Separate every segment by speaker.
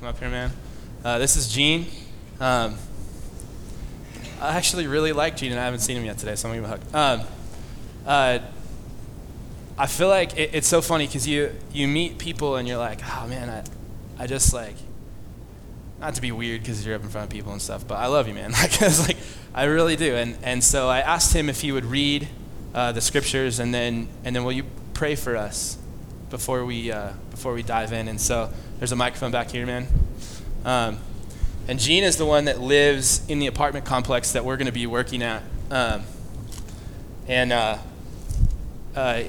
Speaker 1: come up here, man. Uh, this is Gene. Um, I actually really like Gene, and I haven't seen him yet today, so I'm gonna give him a hug. Um, uh, I feel like it, it's so funny because you you meet people and you're like, oh man, I, I just like, not to be weird because you're up in front of people and stuff, but I love you, man. Like, like I really do. And and so I asked him if he would read uh, the scriptures and then and then will you pray for us before we uh, before we dive in. And so there's a microphone back here, man. Um, and Gene is the one that lives in the apartment complex that we're going to be working at. Um, and uh, uh,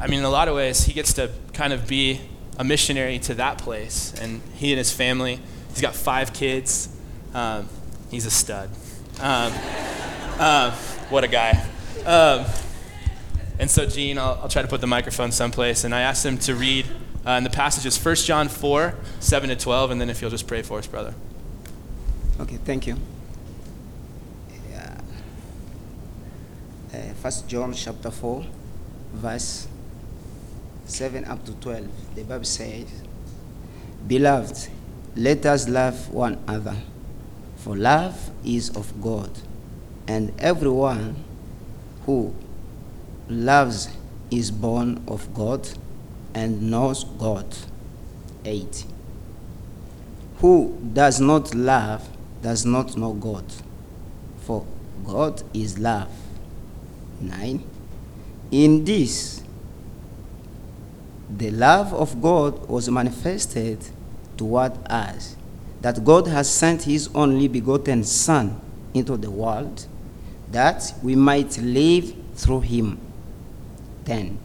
Speaker 1: I mean, in a lot of ways, he gets to kind of be a missionary to that place. And he and his family, he's got five kids. Um, he's a stud. Um, uh, what a guy. And so, Gene, I'll, I'll, try to put the microphone someplace. And I asked him to read, uh, the passage is 1 John 4, 7 to 12. And then if you'll just pray for us, brother.
Speaker 2: Okay, thank you. Uh, First John chapter 4, verse 7 up to 12. The Bible says, Beloved, let us love one another, for love is of God, and everyone who loves is born of God and knows God. 8. Who does not love does not know God, for God is love. 9. In this, the love of God was manifested toward us, that God has sent his only begotten Son into the world, that we might live through him. 10.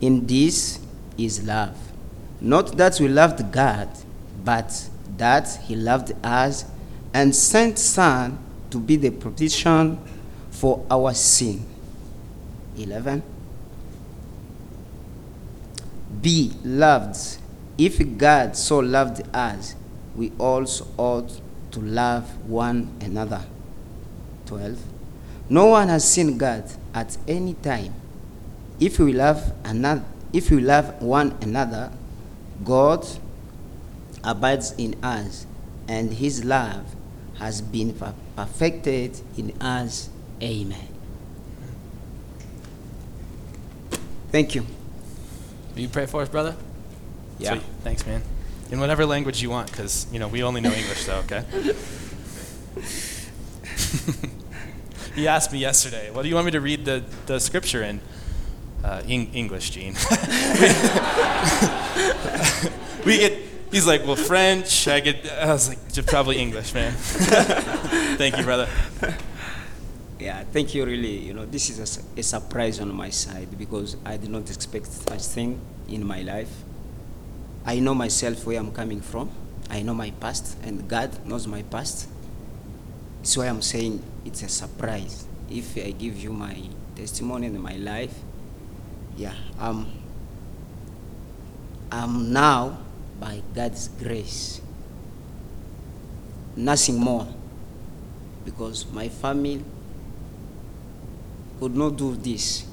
Speaker 2: In this is love. Not that we loved God, but that he loved us and sent Son to be the propitiation for our sin. 11. Be loved. If God so loved us, we also ought to love one another. 12. No one has seen God at any time. If we love another, if we love one another, God abides in us, and his love has been perfected in us. Amen. Thank you.
Speaker 1: Will you pray for us, brother?
Speaker 2: Yeah.
Speaker 1: Sweet. Thanks, man. In whatever language you want, because you know we only know English, so okay. he asked me yesterday, "What do you want me to read the, the scripture in?" Uh, English, Gene. we get He's like, well, French. I get. I was like, just probably English, man. thank you, brother.
Speaker 2: Yeah, thank you. Really, you know, this is a, a, surprise on my side because I did not expect such thing in my life. I know myself where I'm coming from. I know my past, and God knows my past. Why I'm saying it's a surprise. If I give you my testimony in my life, yeah, I'm. I'm now by God's grace. Nothing more. Because my family could not do this.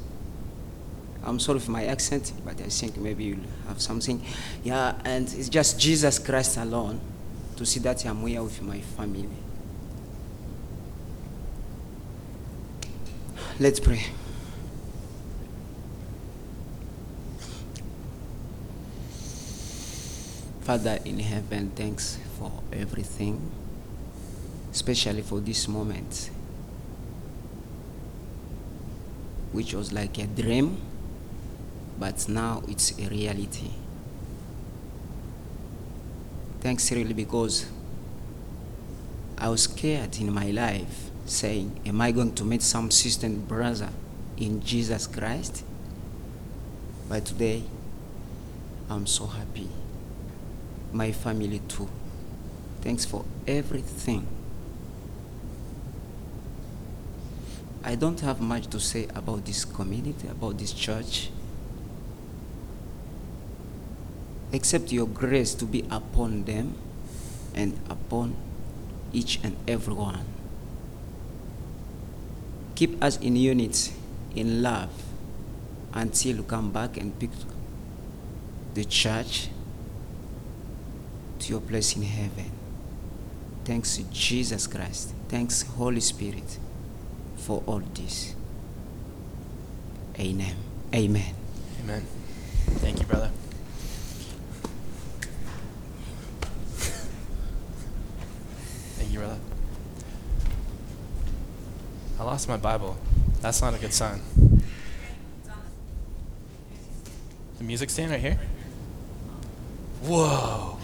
Speaker 2: I'm sorry for my accent, but I think maybe you'll have something. Yeah, and it's just Jesus Christ alone to see that I'm here with my family. Let's pray. Father in heaven, thanks for everything, especially for this moment, which was like a dream, but now it's a reality. Thanks really because I was scared in my life saying, Am I going to meet some sister and brother in Jesus Christ? But today, I'm so happy my family too. Thanks for everything. I don't have much to say about this community, about this church, except your grace to be upon them and upon each and every one. Keep us in unity, in love, until you come back and pick the church to your place in heaven. Thanks, Jesus Christ. Thanks, Holy Spirit, for all this. Amen. Amen.
Speaker 1: Amen. Thank you, brother. Thank you, brother. I lost my Bible. That's not a good sign. The music stand right here? Whoa.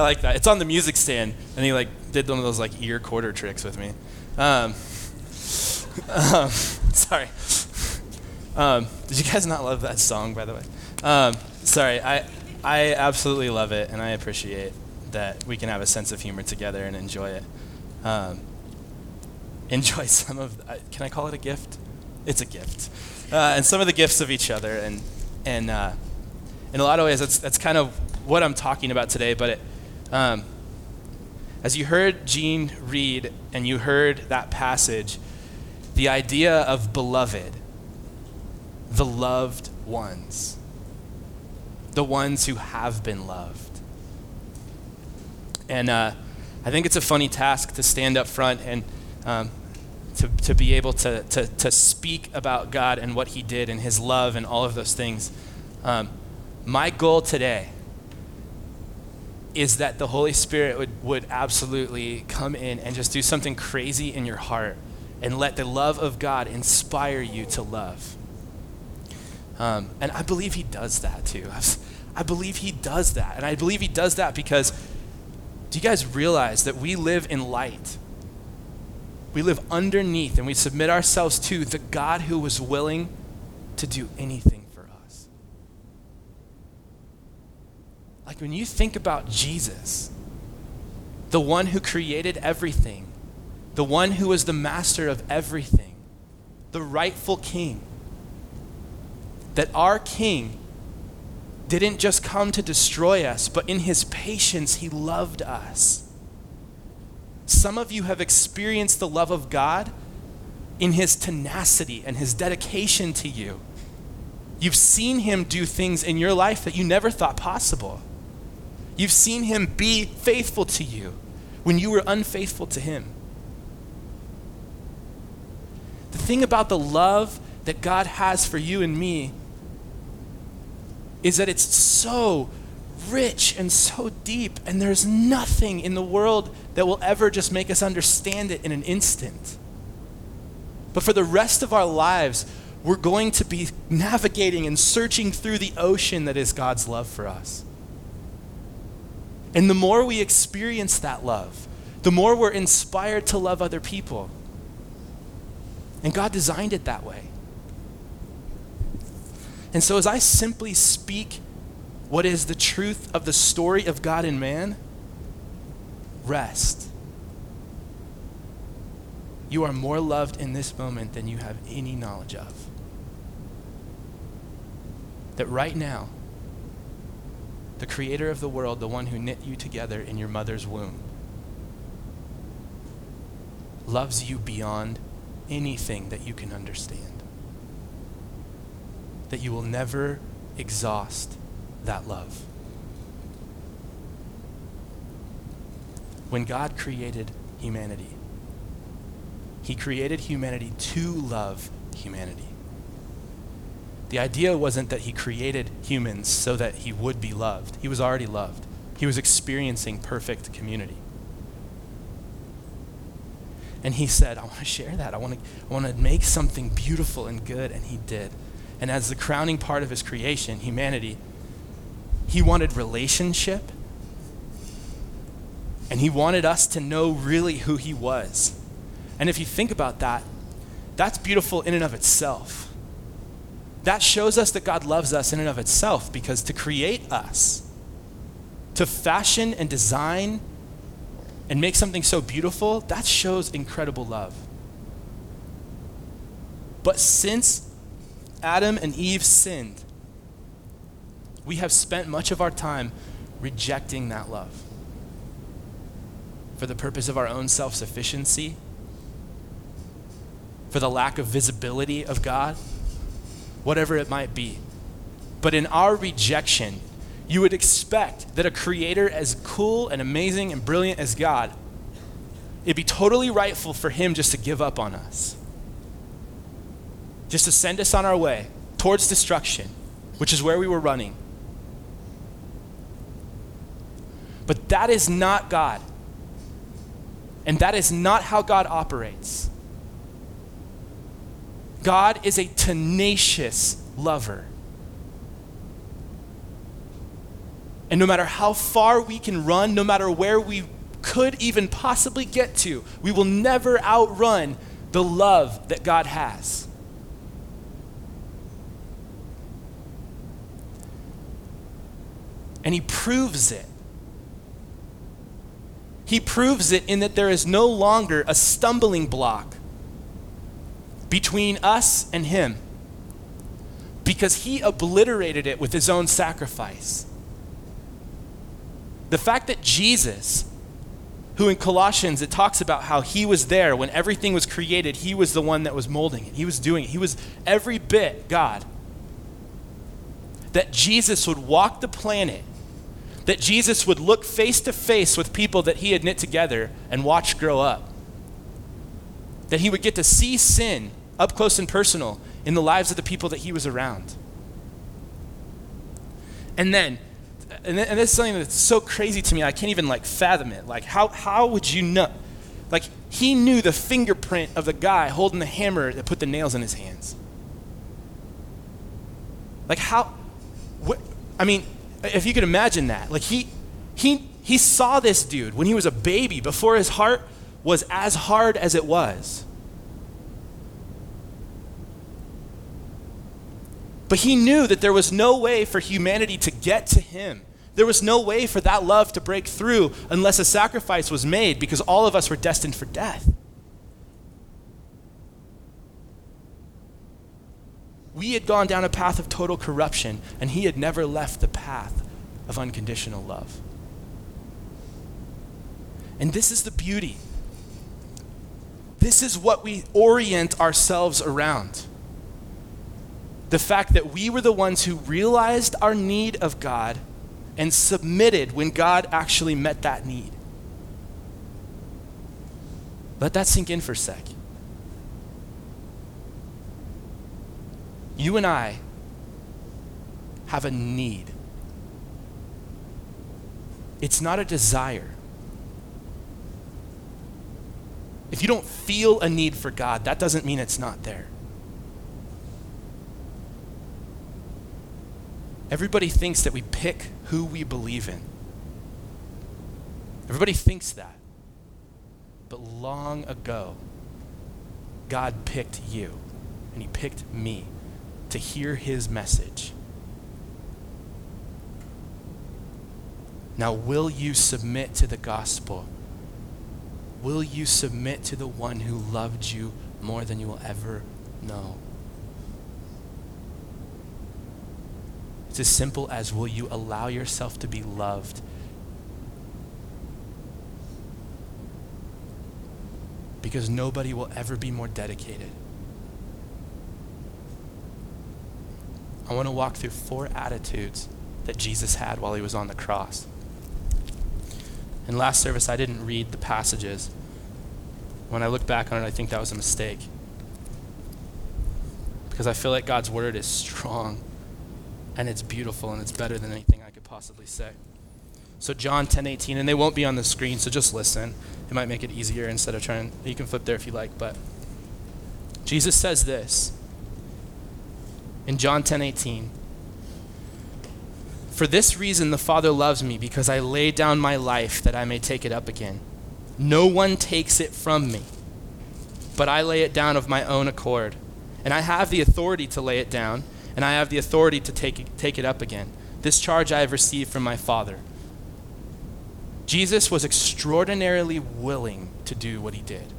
Speaker 1: I like that. It's on the music stand, and he like did one of those like ear quarter tricks with me. Um, um, sorry. Um, did you guys not love that song, by the way? Um, sorry, I, I absolutely love it, and I appreciate that we can have a sense of humor together and enjoy it. Um, enjoy some of. Uh, can I call it a gift? It's a gift, uh, and some of the gifts of each other, and and uh, in a lot of ways, that's that's kind of what I'm talking about today. But it, um, as you heard Gene read, and you heard that passage, the idea of beloved the loved ones, the ones who have been loved. And uh, I think it's a funny task to stand up front and um, to, to be able to, to, to speak about God and what He did and His love and all of those things. Um, my goal today is that the Holy Spirit would, would absolutely come in and just do something crazy in your heart and let the love of God inspire you to love. Um, and I believe he does that too. I believe he does that. And I believe he does that because do you guys realize that we live in light? We live underneath and we submit ourselves to the God who was willing to do anything for us. Like when you think about Jesus, the one who created everything, the one who was the master of everything, the rightful king, that our King didn't just come to destroy us, but in his patience, he loved us. Some of you have experienced the love of God in his tenacity and his dedication to you. You've seen him do things in your life that you never thought possible. You've seen him be faithful to you when you were unfaithful to him. The thing about the love that God has for you and me is that it's so rich and so deep, and there's nothing in the world that will ever just make us understand it in an instant. But for the rest of our lives, we're going to be navigating and searching through the ocean that is God's love for us. And the more we experience that love, the more we're inspired to love other people. And God designed it that way. And so, as I simply speak what is the truth of the story of God and man, rest. You are more loved in this moment than you have any knowledge of. That right now, the creator of the world, the one who knit you together in your mother's womb, loves you beyond anything that you can understand that you will never exhaust that love. When God created humanity, He created humanity to love humanity. The idea wasn't that He created humans so that He would be loved, He was already loved. He was experiencing perfect community. And he said, I want to share that. I want to, I want to make something beautiful and good. And he did and as the crowning part of his creation, humanity, he wanted relationship. And he wanted us to know really who he was. And if you think about that, that's beautiful in and of itself. That shows us that God loves us in and of itself because to create us, to fashion and design and make something so beautiful, that shows incredible love. But since Adam and Eve sinned, we have spent much of our time rejecting that love for the purpose of our own self sufficiency, for the lack of visibility of God, whatever it might be. But in our rejection, you would expect that a creator as cool and amazing and brilliant as God, it'd be totally rightful for him just to give up on us. Just to send us on our way towards destruction, which is where we were running. But that is not God. And that is not how God operates. God is a tenacious lover. And no matter how far we can run, no matter where we could even possibly get to, we will never outrun the love that God has. And He proves it. He proves it in that there is no longer a stumbling block between us and Him because He obliterated it with His own sacrifice. The fact that Jesus, who in Colossians it talks about how he was there when everything was created, he was the one that was molding it, he was doing it, he was every bit God. That Jesus would walk the planet, that Jesus would look face to face with people that he had knit together and watch grow up. That he would get to see sin up close and personal in the lives of the people that he was around. And then and, and this is something that's so crazy to me, I can't even like fathom it. Like, how, how would you know? Like, he knew the fingerprint of the guy holding the hammer that put the nails in his hands. Like, how, what, I mean, if you could imagine that. Like, he, he, he saw this dude when he was a baby before his heart was as hard as it was. But he knew that there was no way for humanity to get to him. There was no way for that love to break through unless a sacrifice was made because all of us were destined for death. We had gone down a path of total corruption, and he had never left the path of unconditional love. And this is the beauty. This is what we orient ourselves around the fact that we were the ones who realized our need of God and submitted when God actually met that need. Let that sink in for a sec. You and I have a need. It's not a desire. If you don't feel a need for God, that doesn't mean it's not there. Everybody thinks that we pick who we believe in. Everybody thinks that. But long ago, God picked you, and He picked me to hear His message. Now, will you submit to the gospel? Will you submit to the one who loved you more than you will ever know? It's as simple as will you allow yourself to be loved? Because nobody will ever be more dedicated. I want to walk through four attitudes that Jesus had while he was on the cross. In last service, I didn't read the passages. When I look back on it, I think that was a mistake. Because I feel like God's word is strong and it's beautiful and it's better than anything I could possibly say. So John 10, 18, and they won't be on the screen, so just listen. It might make it easier instead of trying, you can flip there if you like, but Jesus says this in John 10, 18. For this reason the Father loves me, because I lay down my life that I may take it up again. No one takes it from me, but I lay it down of my own accord. And I have the authority to lay it down and I have the authority to take it, take it up again. This charge I have received from my Father. Jesus was extraordinarily willing to do what he did.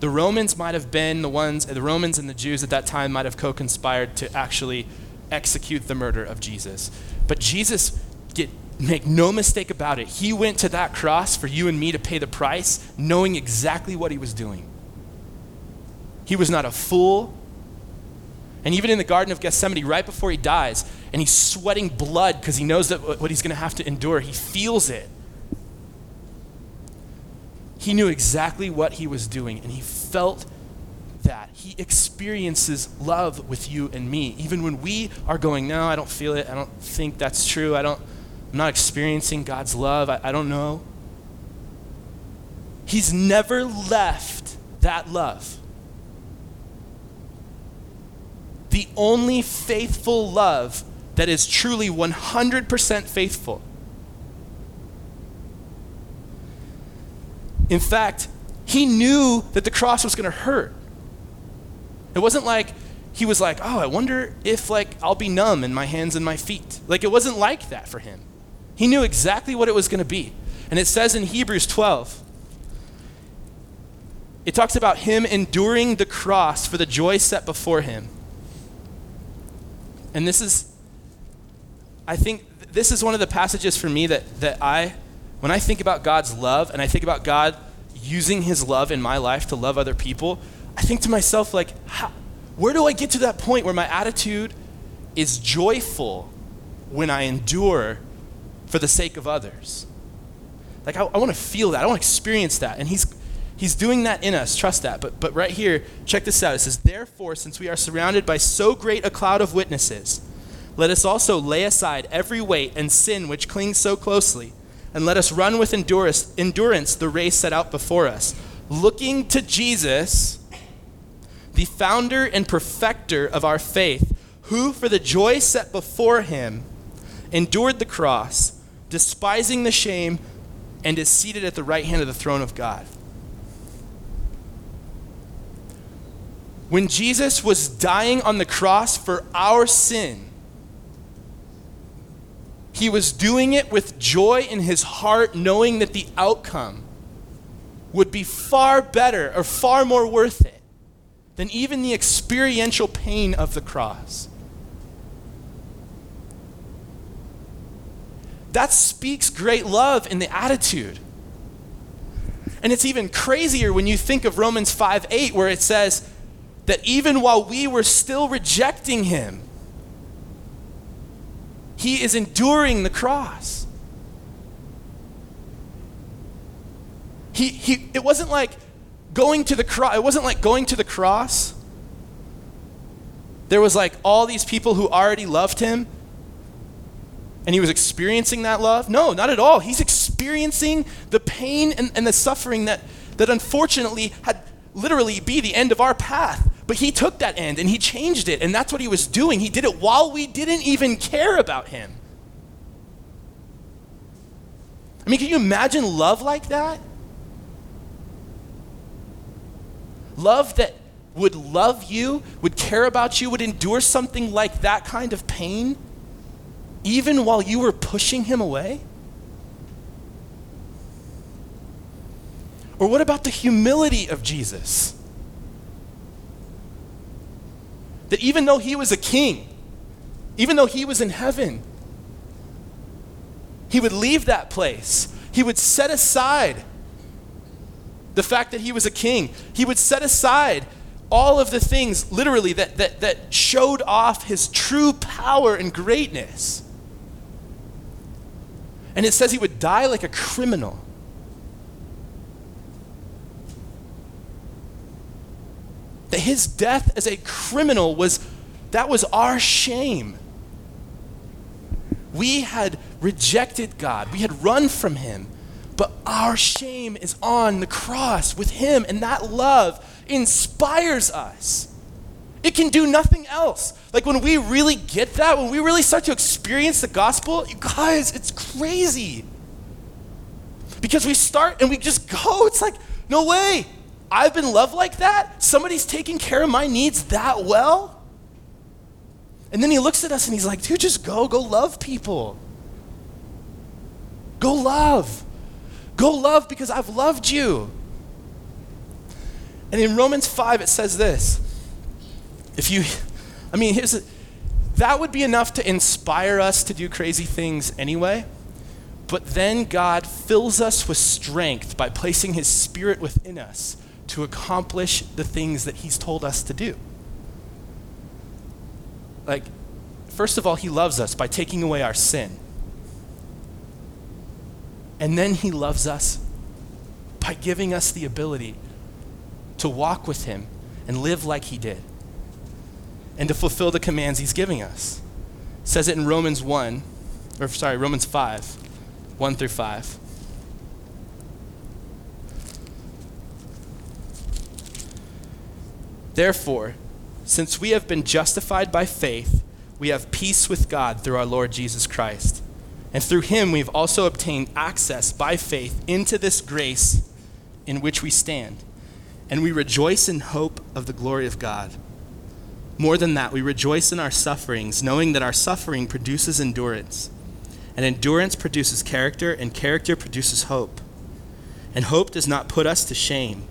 Speaker 1: The Romans might have been the ones, the Romans and the Jews at that time might have co conspired to actually execute the murder of Jesus. But Jesus, get, make no mistake about it, he went to that cross for you and me to pay the price, knowing exactly what he was doing. He was not a fool, and even in the Garden of Gethsemane, right before he dies, and he's sweating blood because he knows that what he's going to have to endure. He feels it. He knew exactly what he was doing, and he felt that. He experiences love with you and me. Even when we are going, No, I don't feel it. I don't think that's true. I don't, I'm not experiencing God's love. I, I don't know. He's never left that love. The only faithful love that is truly 100% faithful. In fact, he knew that the cross was going to hurt. It wasn't like he was like, "Oh, I wonder if like I'll be numb in my hands and my feet." Like it wasn't like that for him. He knew exactly what it was going to be. And it says in Hebrews 12, it talks about him enduring the cross for the joy set before him. And this is, I think, this is one of the passages for me that, that I, when I think about God's love and I think about God using his love in my life to love other people, I think to myself, like, how, where do I get to that point where my attitude is joyful when I endure for the sake of others? Like, I, I want to feel that. I want to experience that. And he's, He's doing that in us. Trust that. But, but right here, check this out. It says, Therefore, since we are surrounded by so great a cloud of witnesses, let us also lay aside every weight and sin which clings so closely, and let us run with endurance, endurance the race set out before us, looking to Jesus, the founder and perfecter of our faith, who, for the joy set before him, endured the cross, despising the shame, and is seated at the right hand of the throne of God. When Jesus was dying on the cross for our sin, he was doing it with joy in his heart, knowing that the outcome would be far better or far more worth it than even the experiential pain of the cross. That speaks great love in the attitude. And it's even crazier when you think of Romans 5 8, where it says, that even while we were still rejecting him, he is enduring the cross. He, he, it wasn't like going to the cross, it wasn't like going to the cross. There was like all these people who already loved him and he was experiencing that love. No, not at all. He's experiencing the pain and, and the suffering that, that unfortunately had literally be the end of our path. But he took that end and he changed it, and that's what he was doing. He did it while we didn't even care about him. I mean, can you imagine love like that? Love that would love you, would care about you, would endure something like that kind of pain, even while you were pushing him away? Or what about the humility of Jesus? That even though he was a king, even though he was in heaven, he would leave that place. He would set aside the fact that he was a king. He would set aside all of the things, literally, that, that, that showed off his true power and greatness. And it says he would die like a criminal. That his death as a criminal was that was our shame. We had rejected God. We had run from him. But our shame is on the cross with him and that love inspires us. It can do nothing else. Like when we really get that, when we really start to experience the gospel, you guys, it's crazy. Because we start and we just go, it's like, no way. I've been loved like that? Somebody's taking care of my needs that well? And then he looks at us and he's like, dude, just go, go love people. Go love. Go love because I've loved you. And in Romans 5, it says this. If you, I mean, here's a, that would be enough to inspire us to do crazy things anyway. But then God fills us with strength by placing his spirit within us to accomplish the things that He's told us to do. Like, first of all, he loves us by taking away our sin. And then he loves us by giving us the ability to walk with him and live like he did and to fulfill the commands he's giving us. It says it in Romans 1, or sorry, Romans 5, 1 through 5. Therefore, since we have been justified by faith, we have peace with God through our Lord Jesus Christ. And through him we've also obtained access by faith into this grace in which we stand. And we rejoice in hope of the glory of God. More than that, we rejoice in our sufferings, knowing that our suffering produces endurance. And endurance produces character, and character produces hope. And hope does not put us to shame,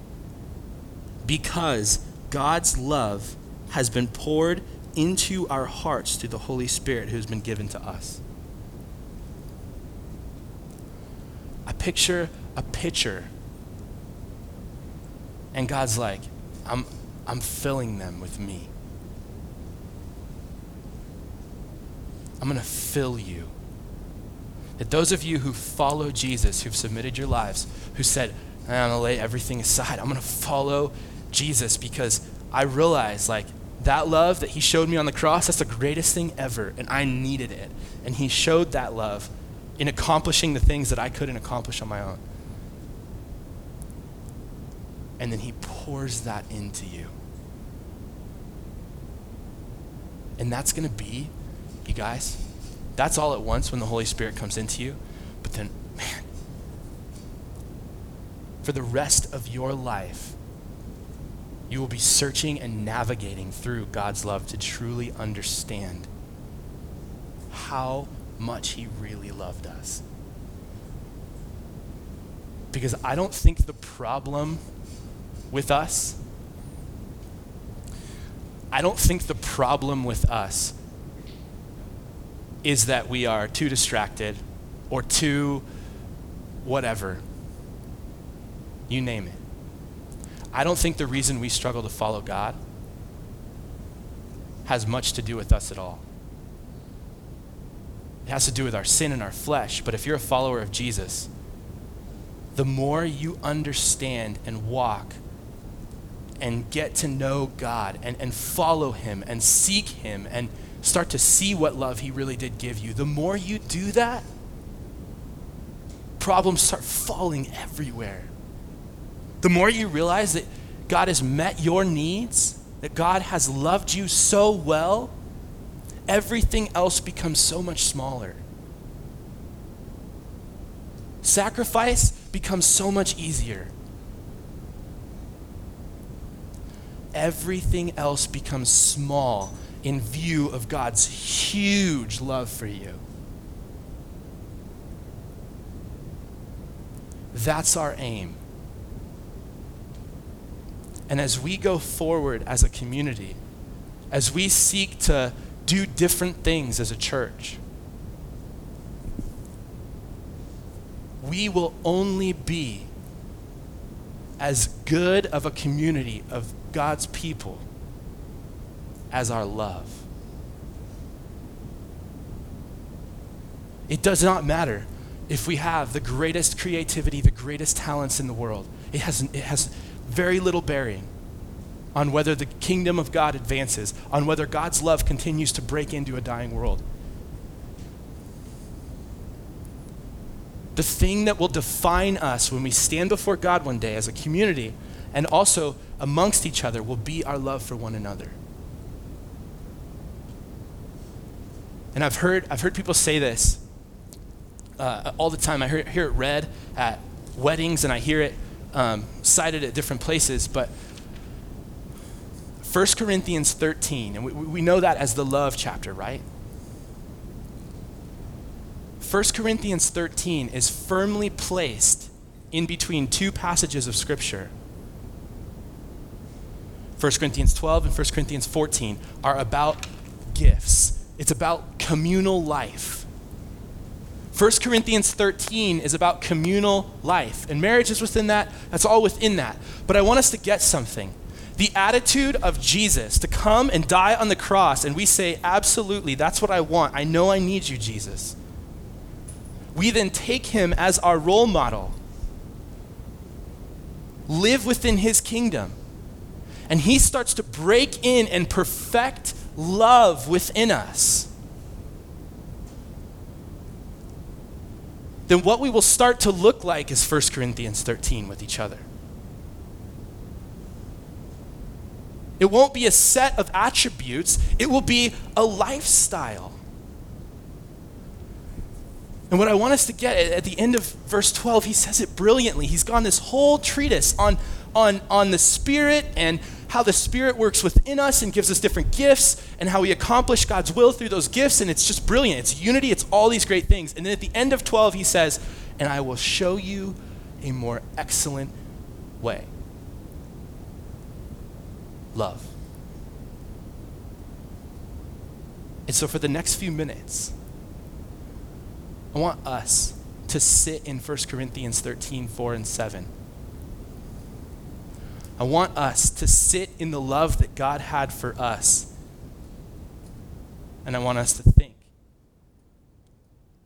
Speaker 1: because God's love has been poured into our hearts through the Holy Spirit who's been given to us. I picture a pitcher, and God's like, I'm, I'm filling them with me. I'm going to fill you. That those of you who follow Jesus, who've submitted your lives, who said, ah, I'm going to lay everything aside, I'm going to follow Jesus because I realized like, that love that he showed me on the cross, that's the greatest thing ever, and I needed it. And he showed that love in accomplishing the things that I couldn't accomplish on my own. And then he pours that into you. And that's going to be, you guys, that's all at once when the Holy Spirit comes into you. But then, man, for the rest of your life, you will be searching and navigating through God's love to truly understand how much He really loved us. Because I don't think the problem with us, I don't think the problem with us is that we are too distracted or too whatever. You name it. I don't think the reason we struggle to follow God has much to do with us at all. It has to do with our sin and our flesh. But if you're a follower of Jesus, the more you understand and walk and get to know God and, and follow Him and seek Him and start to see what love He really did give you, the more you do that, problems start falling everywhere the more you realize that God has met your needs, that God has loved you so well, everything else becomes so much smaller. Sacrifice becomes so much easier. Everything else becomes small in view of God's huge love for you. That's our aim. And as we go forward as a community, as we seek to do different things as a church, we will only be as good of a community of God's people as our love. It does not matter if we have the greatest creativity, the greatest talents in the world. It has, it has very little bearing on whether the kingdom of God advances, on whether God's love continues to break into a dying world. The thing that will define us when we stand before God one day as a community and also amongst each other will be our love for one another. And I've heard, I've heard people say this uh, all the time. I hear, hear it read at weddings and I hear it um, cited at different places, but 1 Corinthians 13, and we, we know that as the love chapter, right? 1 Corinthians 13 is firmly placed in between two passages of Scripture. 1 Corinthians 12 and 1 Corinthians 14 are about gifts, it's about communal life. 1 Corinthians 13 is about communal life, and marriage is within that. That's all within that. But I want us to get something. The attitude of Jesus to come and die on the cross and we say, Absolutely, that's what I want. I know I need you, Jesus. We then take him as our role model, live within his kingdom, and he starts to break in and perfect love within us. Then what we will start to look like is 1 Corinthians 13 with each other. It won't be a set of attributes, it will be a lifestyle. And what I want us to get at the end of verse 12, he says it brilliantly. He's gone this whole treatise on, on, on the Spirit and how the Spirit works within us and gives us different gifts and how we accomplish God's will through those gifts. And it's just brilliant. It's unity, it's all these great things. And then at the end of 12, he says, And I will show you a more excellent way love. And so for the next few minutes, I want us to sit in 1 Corinthians 13, 4 and 7. I want us to sit in the love that God had for us. And I want us to think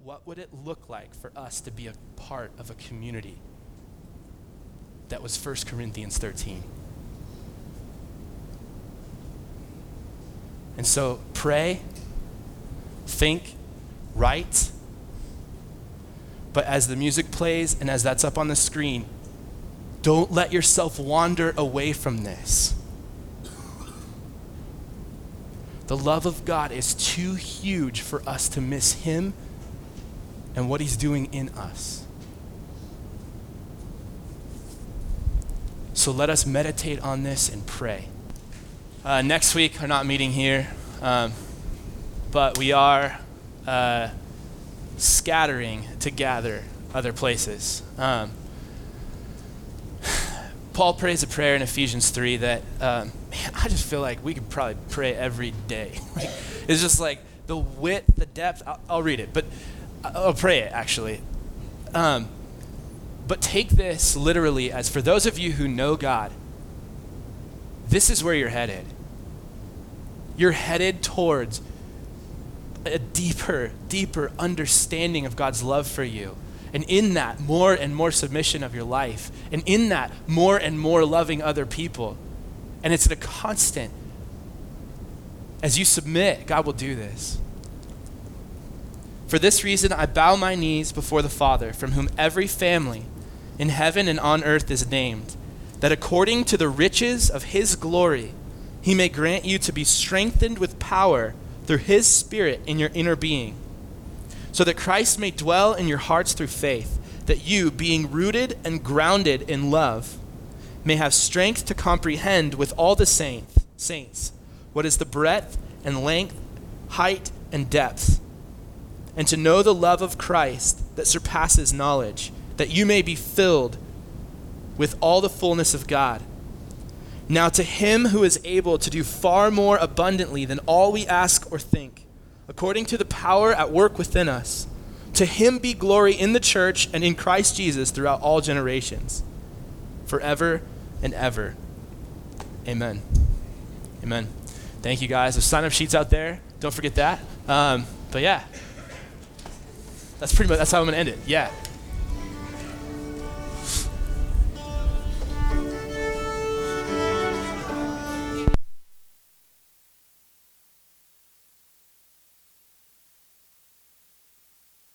Speaker 1: what would it look like for us to be a part of a community that was 1 Corinthians 13? And so pray, think, write. But as the music plays and as that's up on the screen, don't let yourself wander away from this. The love of God is too huge for us to miss Him and what He's doing in us. So let us meditate on this and pray. Uh, next week, we're not meeting here, um, but we are uh, scattering to gather other places. Um, Paul prays a prayer in Ephesians 3 that um, man, I just feel like we could probably pray every day. it's just like the width, the depth. I'll, I'll read it, but I'll pray it actually. Um, but take this literally as for those of you who know God, this is where you're headed you're headed towards a deeper, deeper understanding of God's love for you. And in that, more and more submission of your life. And in that, more and more loving other people. And it's a constant. As you submit, God will do this. For this reason, I bow my knees before the Father, from whom every family in heaven and on earth is named, that according to the riches of his glory, he may grant you to be strengthened with power through his Spirit in your inner being, so that Christ may dwell in your hearts through faith, that you, being rooted and grounded in love, may have strength to comprehend with all the saints, saints what is the breadth and length, height and depth, and to know the love of Christ that surpasses knowledge, that you may be filled with all the fullness of God. Now, to him who is able to do far more abundantly than all we ask or think, according to the power at work within us, to him be glory in the church and in Christ Jesus throughout all generations, forever and ever. Amen. Amen. Thank you, guys. There's sign up sheets out there. Don't forget that. Um, but yeah, that's pretty much that's how I'm gonna end it. Yeah.